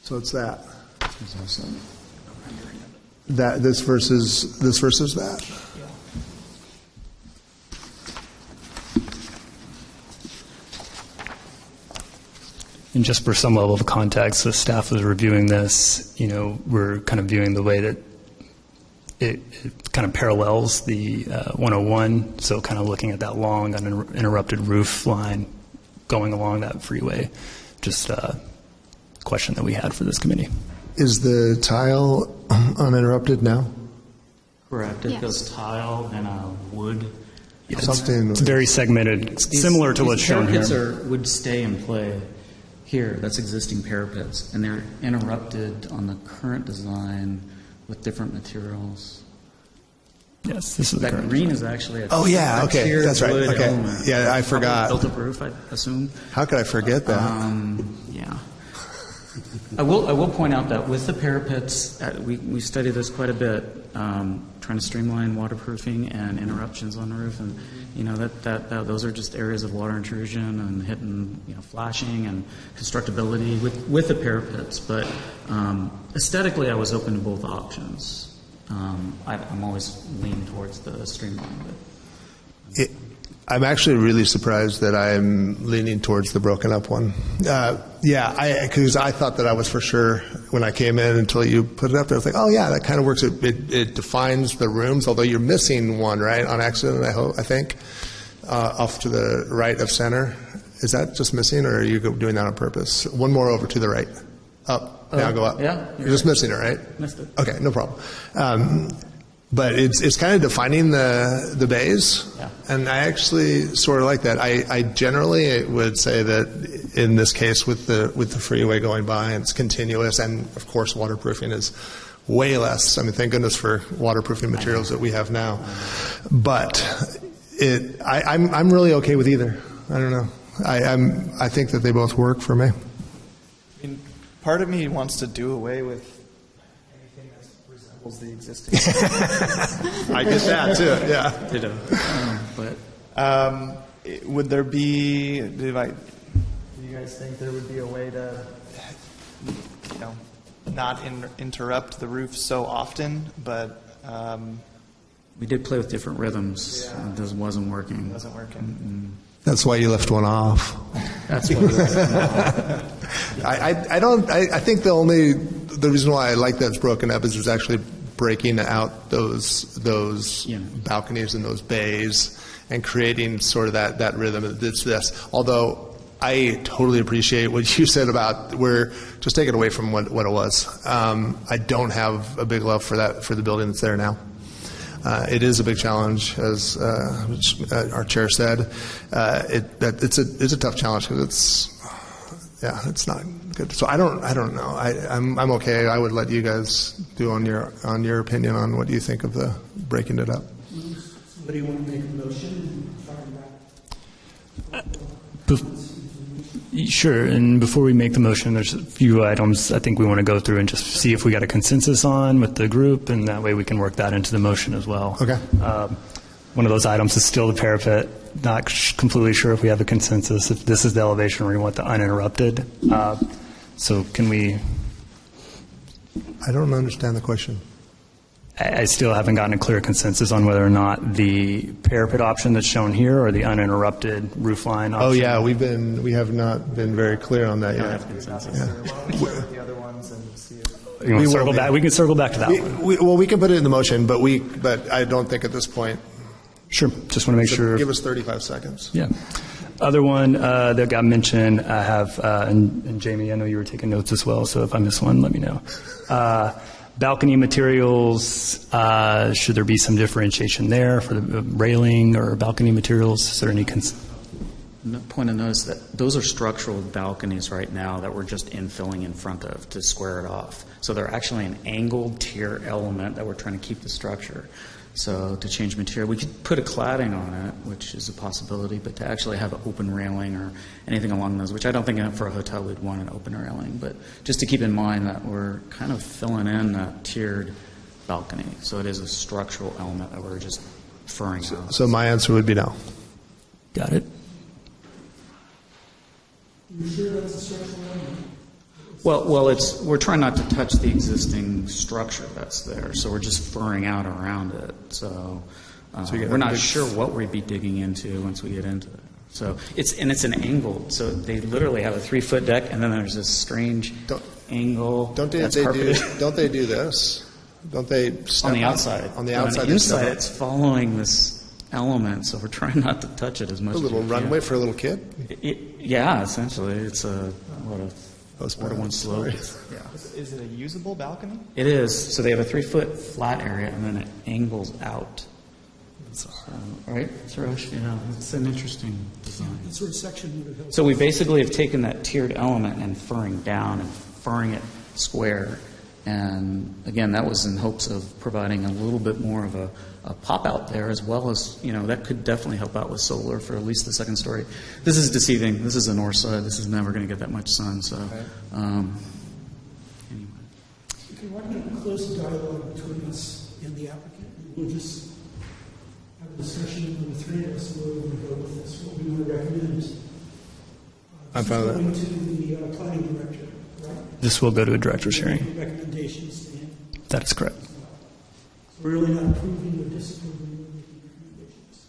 So it's that. That, this versus, this versus that. And just for some level of context, the staff was reviewing this, you know, we're kind of viewing the way that it, it kind of parallels the uh, 101, so kind of looking at that long uninterrupted roof line going along that freeway. Just a question that we had for this committee. Is the tile uninterrupted now? Correct. It Yes. goes tile and a wood. Something, It's very segmented, These- similar to these what's shown here. Parapets are, would stay in play here. That's existing parapets, and they're interrupted on the current design with different materials. Yes, this is the That current. green is actually a Oh, yeah, a okay, tiered that's right, wood okay. element. Yeah, I Probably forgot. Built-up roof, I assume. how could I forget that? Um, yeah. I will, I will point out that with the parapets, uh, we, we studied this quite a bit, um, trying to streamline waterproofing and interruptions on the roof, and, you know, that, that, that, those are just areas of water intrusion and hitting, you know, flashing and constructability with, with the parapets, but um, aesthetically, I was open to both options. Um, I, I'm always leaning towards the streamline, but. It, I'm actually really surprised that I'm leaning towards the broken up one. Uh, yeah, because I, thought that I was for sure when I came in until you put it up there. I was like, oh yeah, that kind of works. It, it, it defines the rooms, although you're missing one, right, on accident. I hope. I think uh, off to the right of center. Is that just missing, or are you doing that on purpose? One more over to the right. Up. Now Uh, go up. yeah, You're just missing it, right? Missed it. Okay, no problem. Um, but it's it's kind of defining the the bays, Yeah. and I actually sort of like that. I, I generally would say that in this case, with the with the freeway going by and it's continuous, and of course waterproofing is way less. I mean, thank goodness for waterproofing materials that we have now. But it, I, I'm I'm really okay with either. I don't know. I, I'm I think that they both work for me. I mean, part of me wants to do away with anything that the existing. I get that too. Yeah. Ditto. Um, but Um, it- would there be? Do, I, do you guys think there would be a way to, you know, not in, interrupt the roof so often, but um, we did play with different rhythms. It just wasn't working. it wasn't working? That's why you left one off. That's what it was. I, I, I don't. I, I think the only the reason why I like that it's broken up is there's actually breaking out those those Yeah. balconies and those bays and creating sort of that that rhythm. It's this. Although I totally appreciate what you said about we're just take it away from what, what it was. Um, I don't have a big love for that for the building that's there now. Uh, it is a big challenge, as uh, which, uh, our chair said. Uh, it, that it's a it's a tough challenge because it's yeah, it's not good. So I don't I don't know. I, I'm I'm okay. I would let you guys do on your on your opinion on what you think of the breaking it up. Somebody want to make a motion? Fire back. Bef- Sure, and before we make the motion, there's a few items I think we want to go through and just see if we got a consensus on with the group, and that way we can work that into the motion as well. Okay. Um, One of those items is still the parapet. Not sh- completely sure if we have a consensus, if this is the elevation where we want the uninterrupted. Uh, So can we, I don't understand the question. I still haven't gotten a clear consensus on whether or not the parapet option that's shown here or the uninterrupted roofline option. Oh yeah, we've been we have not been very clear on that yet. Don't we start the other ones and see if You want We circle back? We can circle back to that We, one. we, well, we can put it in the motion, but we but I don't think at this point. Sure, just want to make So sure. Give us 35 seconds. Yeah. Other one uh, that got mentioned, I have, uh, and, and Jamie, I know you were taking notes as well, so if I miss one, let me know. Uh, balcony materials, uh, should there be some differentiation there for the railing or balcony materials? Is there any? No- Point of notice that those are structural balconies right now that we're just infilling in front of to square it off. So they're actually an angled tier element that we're trying to keep the structure. So to change material, we could put a cladding on it, which is a possibility, but to actually have an open railing or anything along those, which I don't think for a hotel we'd want an open railing, but just to keep in mind that we're kind of filling in that tiered balcony. So it is a structural element that we're just furring out. So my answer would be no. Got it? You sure that's a structural element? Well, well, it's, we're trying not to touch the existing structure that's there, so we're just furring out around it. So, uh, So you we're not big- sure what we'd be digging into once we get into it. So it's, and it's an angled, so they literally have a three-foot deck, and then there's this strange Don't- angle. Don't they, that's they do? carpeted Don't they do this? Don't they On the outside. On the outside. On the inside, it's following this element, so we're trying not to touch it as much a as little we can. runway for a little kid. It- Yeah, essentially, it's a, what a, That's four to one bad. slope. Yeah. is, is it a usable balcony? It is. So they have a three foot flat area and then it angles out. So, right, Suresh? Yeah, it's an interesting design. That sort of section would have. So we basically have taken that tiered element and furring down and furring it square. And again, that was in hopes of providing a little bit more of a, a pop out there, as well as, you know, that could definitely help out with solar for at least the second story. This is deceiving. This is the north side. This is never going to get that much sun. So, um, close the dialogue between us and the applicant. We'll just have a discussion among the three of us where we want to go with this, what we want to recommend. Uh, I'm fine with that. Going to the uh, planning director, right? This will go to a director's hearing. Recommendations to him. That is correct. We're really not approving or disapproving, we're making recommendations.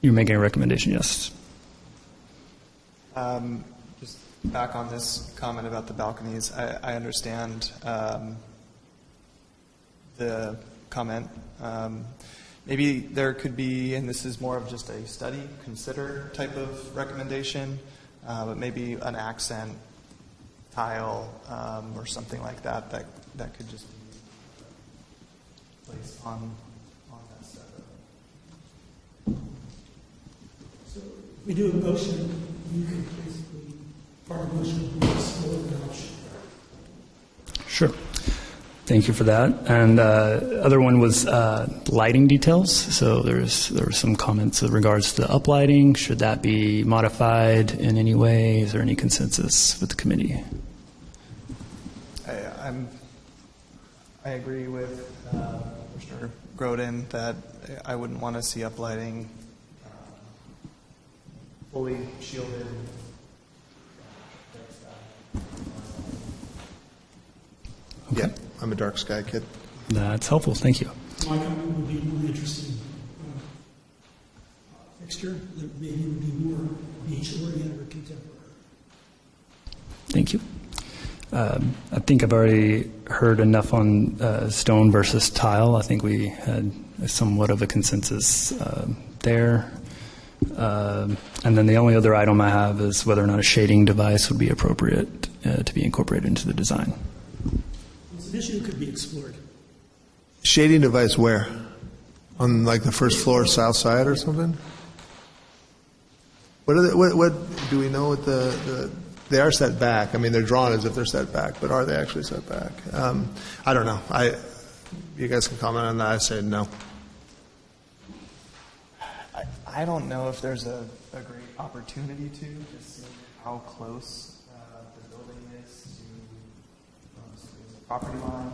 You're making a recommendation, yes. Um, just back on this comment about the balconies, I, I understand um, the comment. Um, maybe there could be, and this is more of just a study, consider type of recommendation, uh, but maybe an accent tile um, or something like that that that could just be placed on on that setup. So we do a motion, you can basically, part of the motion would be to explore the option. Sure. Thank you for that. And uh, other one was uh, lighting details. So there's there were some comments in regards to the uplighting. Should that be modified in any way? Is there any consensus with the committee? I, I'm, I agree with uh, Commissioner Groden that I wouldn't want to see uplighting uh, fully shielded. Yeah, I'm a dark sky kid. That's helpful. Thank you. My comment would be more interesting uh, fixture that maybe would be more beach-oriented or contemporary. Thank you. Um, I think I've already heard enough on uh, stone versus tile. I think we had somewhat of a consensus uh, there. Um and then the only other item I have is whether or not a shading device would be appropriate uh, to be incorporated into the design. It's an issue that could be explored. Shading device where? On like the first floor south side or something? What are they, what, what, do we know what the, the, they are set back. I mean, they're drawn as if they're set back, but are they actually set back? Um, I don't know. I, you guys can comment on that. I say no. I, I don't know if there's a, a great opportunity to, just see how close uh, the building is to um, so property line,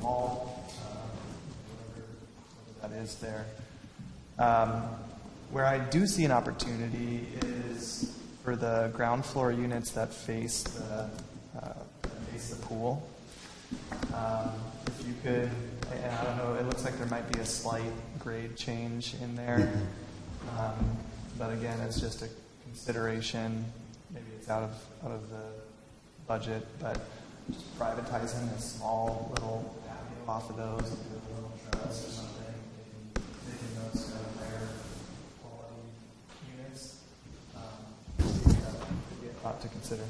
wall, uh, whatever, whatever that is there. Um, where I do see an opportunity is for the ground floor units that face the, uh, face the pool. Um, If you could, I don't know, it looks like there might be a slight grade change in there. Um, But again, it's just a consideration, maybe it's out of, out of the budget, but just privatizing a small little patio off of those, Could thought to consider.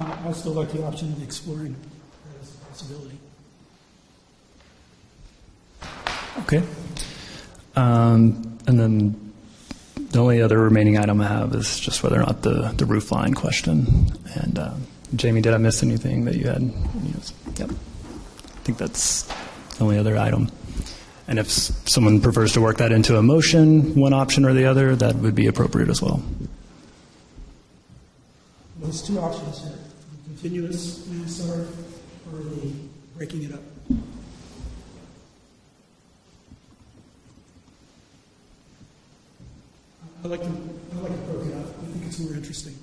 Uh, I still like the option of exploring that as a possibility. Okay. Um, and then the only other remaining item I have is just whether or not the, the roof line question. And uh, Jamie, did I miss anything that you had? Yes. Yep. I think that's the only other item. And if someone prefers to work that into a motion, one option or the other, that would be appropriate as well. Those two options here, the continuous MSR or the breaking it up. I like to, I like to break it up. I think it's more interesting.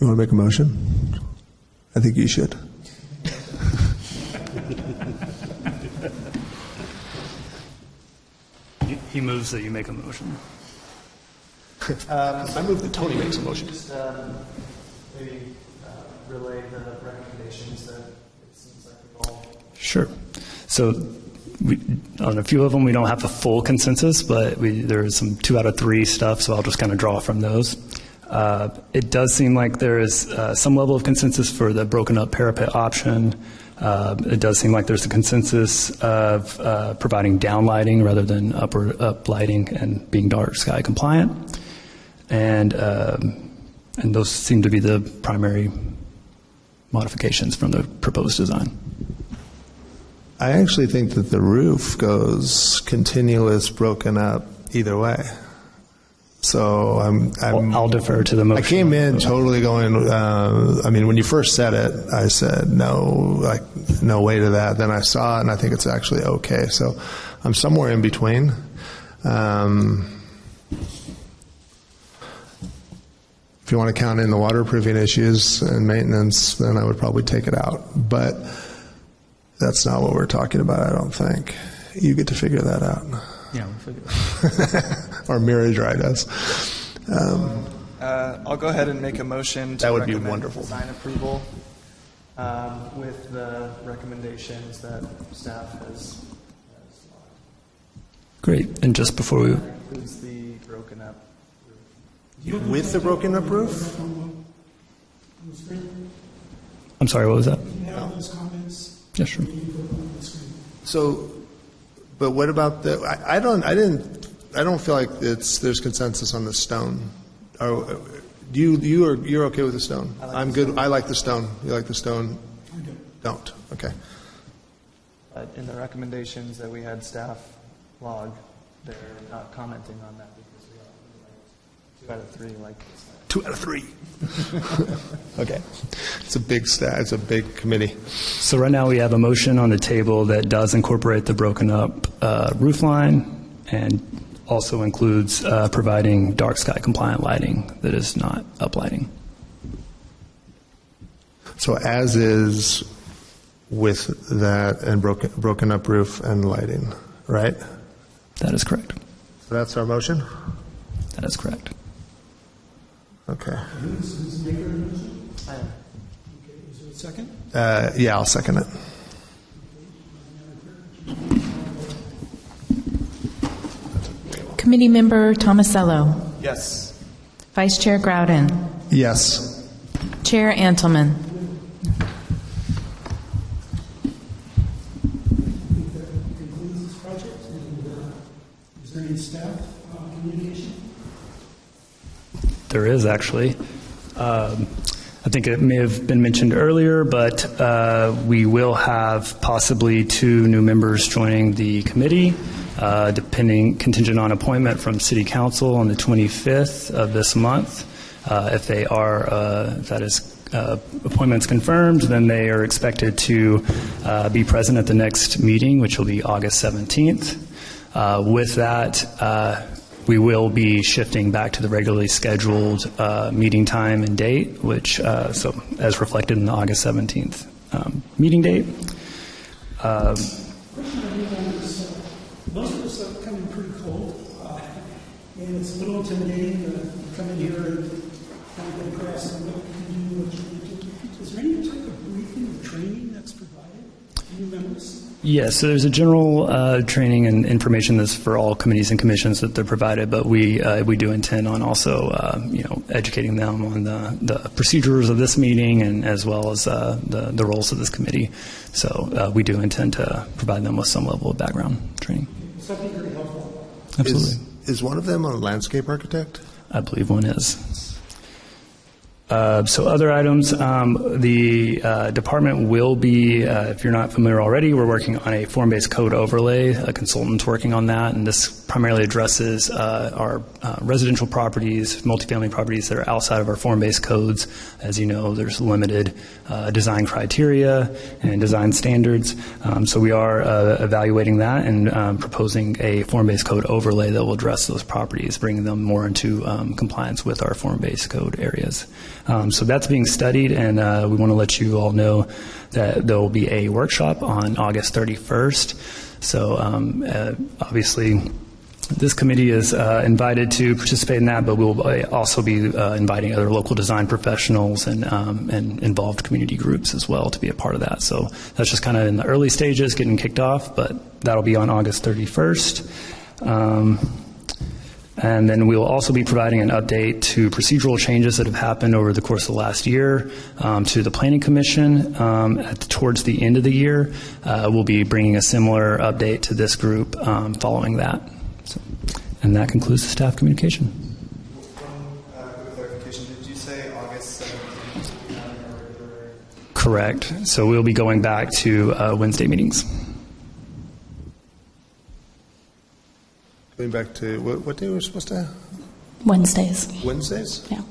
You want to make a motion? I think you should. He- He moves that you make a motion. I move that Tony makes a motion. Just um, maybe uh, relay the recommendations that it seems like we've all Sure. So we, on a few of them, we don't have a full consensus, but we, there's some two out of three stuff, so I'll just kind of draw from those. Uh, it does seem like there is uh, some level of consensus for the broken up parapet option. Uh, it does seem like there's a consensus of uh, providing downlighting rather than upper up lighting and being dark sky compliant. And, um, and those seem to be the primary modifications from the proposed design. I actually think that the roof goes continuous, broken up either way. So I'm. I'm I'll defer to the motion. I came in totally going. Uh, I mean, when you first said it, I said no, like no way to that. Then I saw it, and I think it's actually okay. So I'm somewhere in between. Um, if you want to count in the waterproofing issues and maintenance, then I would probably take it out. But that's not what we're talking about. I don't think. You get to figure that out. Yeah, we'll figure or Mira Dry does. Um, Uh, I'll go ahead and make a motion to That would be wonderful. design approval um, with the recommendations that staff has. has Great. And just before we, That includes the broken up. with the broken up roof? I'm sorry, what was that? You have those comments? Yeah, sure. You can put them on the screen. So, but what about the? I, I don't. I didn't. I don't feel like it's. There's consensus on the stone. Or, do you? You are. You're okay with the stone? I'm good. I like the stone. You like the stone? I don't. Okay. But in the recommendations that we had staff log, they're not commenting on that because we all, two out of three like this. Two out of three. okay. It's a big stat. It's a big committee. So right now we have a motion on the table that does incorporate the broken up uh, roof line and also includes uh, providing dark sky compliant lighting that is not uplighting. So as is with that and broken broken up roof and lighting, right? That is correct. So that's our motion. That is correct. Okay. Who's, who's the maker of the motion? I am. Okay, is there a second? Uh, yeah, I'll second it. Committee Member Tomasello. Yes. Vice Chair Groudon. Yes. Chair Antleman. think that concludes this project, and uh, is there any staff uh, communication? There is actually. Um, I think it may have been mentioned earlier, but uh, we will have possibly two new members joining the committee, uh, depending contingent on appointment from City Council on the 25th of this month. Uh, if they are, uh, if that is uh, appointments confirmed, then they are expected to uh, be present at the next meeting, which will be August 17th. Uh, with that, uh, we will be shifting back to the regularly scheduled uh, meeting time and date, which, uh, so as reflected in the August 17th um, meeting date. Um, Most of us are coming pretty cold, uh, and it's a little intimidating to come in here and kind of get a grasp on what you can do, what you can do. Is there any type of briefing or training that's provided to new members? Yes, so there's a general uh, training and information that's for all committees and commissions that they're provided, but we uh, we do intend on also uh, you know educating them on the, the procedures of this meeting and as well as uh, the the roles of this committee. So uh, we do intend to provide them with some level of background training. Something very helpful. Absolutely, Is, is one of them a landscape architect? I believe one is. Uh, So other items, um, the uh, department will be, uh, if you're not familiar already, we're working on a form-based code overlay. A consultant's working on that, and this primarily addresses uh, our uh, residential properties, multifamily properties that are outside of our form-based codes. As you know, there's limited uh, design criteria and design standards. Um, So we are uh, evaluating that and um, proposing a form-based code overlay that will address those properties, bringing them more into um, compliance with our form-based code areas. Um, So that's being studied, and uh, we want to let you all know that there will be a workshop on August 31st. So um, uh, obviously, this committee is uh, invited to participate in that, but we'll uh, also be uh, inviting other local design professionals and, um, and involved community groups as well to be a part of that. So that's just kind of in the early stages, getting kicked off, but that'll be on August 31st. Um, and then we will also be providing an update to procedural changes that have happened over the course of the last year um, to the Planning Commission. Um, at, towards the end of the year, uh, we'll be bringing a similar update to this group um, following that. So, and that concludes the staff communication. Uh, quick clarification, did you say August 17th? Correct. So we'll be going back to uh, Wednesday meetings. Going back to, what, what day were we supposed to, Wednesdays. Wednesdays? Yeah.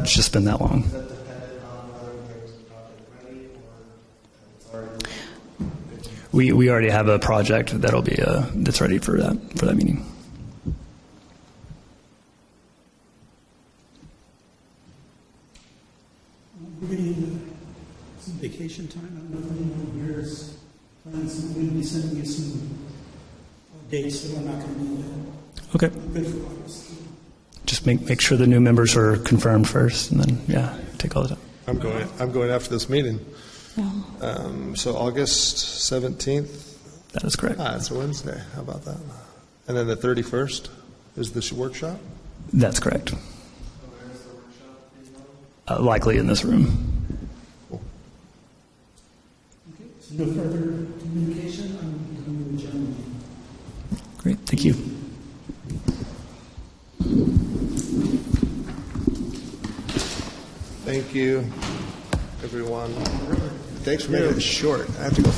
It's just been that long. We, we already have a project that'll be, uh, that's ready for that, for that meeting. We're getting into some vacation time. I don't know if anyone here is planning some, going to be sending you some uh, dates that are not going to be uh, Okay. good for August. Just make, make sure the new members are confirmed first, and then, yeah, take all the time. I'm going, I'm going after this meeting. Um, So August 17th, That is correct. ah, it's a Wednesday, how about that? And then the 31st is the sh- workshop? That's correct. Uh, likely in this room. Okay, so no further communication. I'm going to adjourn. the meeting. Great, thank you. Thank you, everyone. Thanks for making it short. I have to go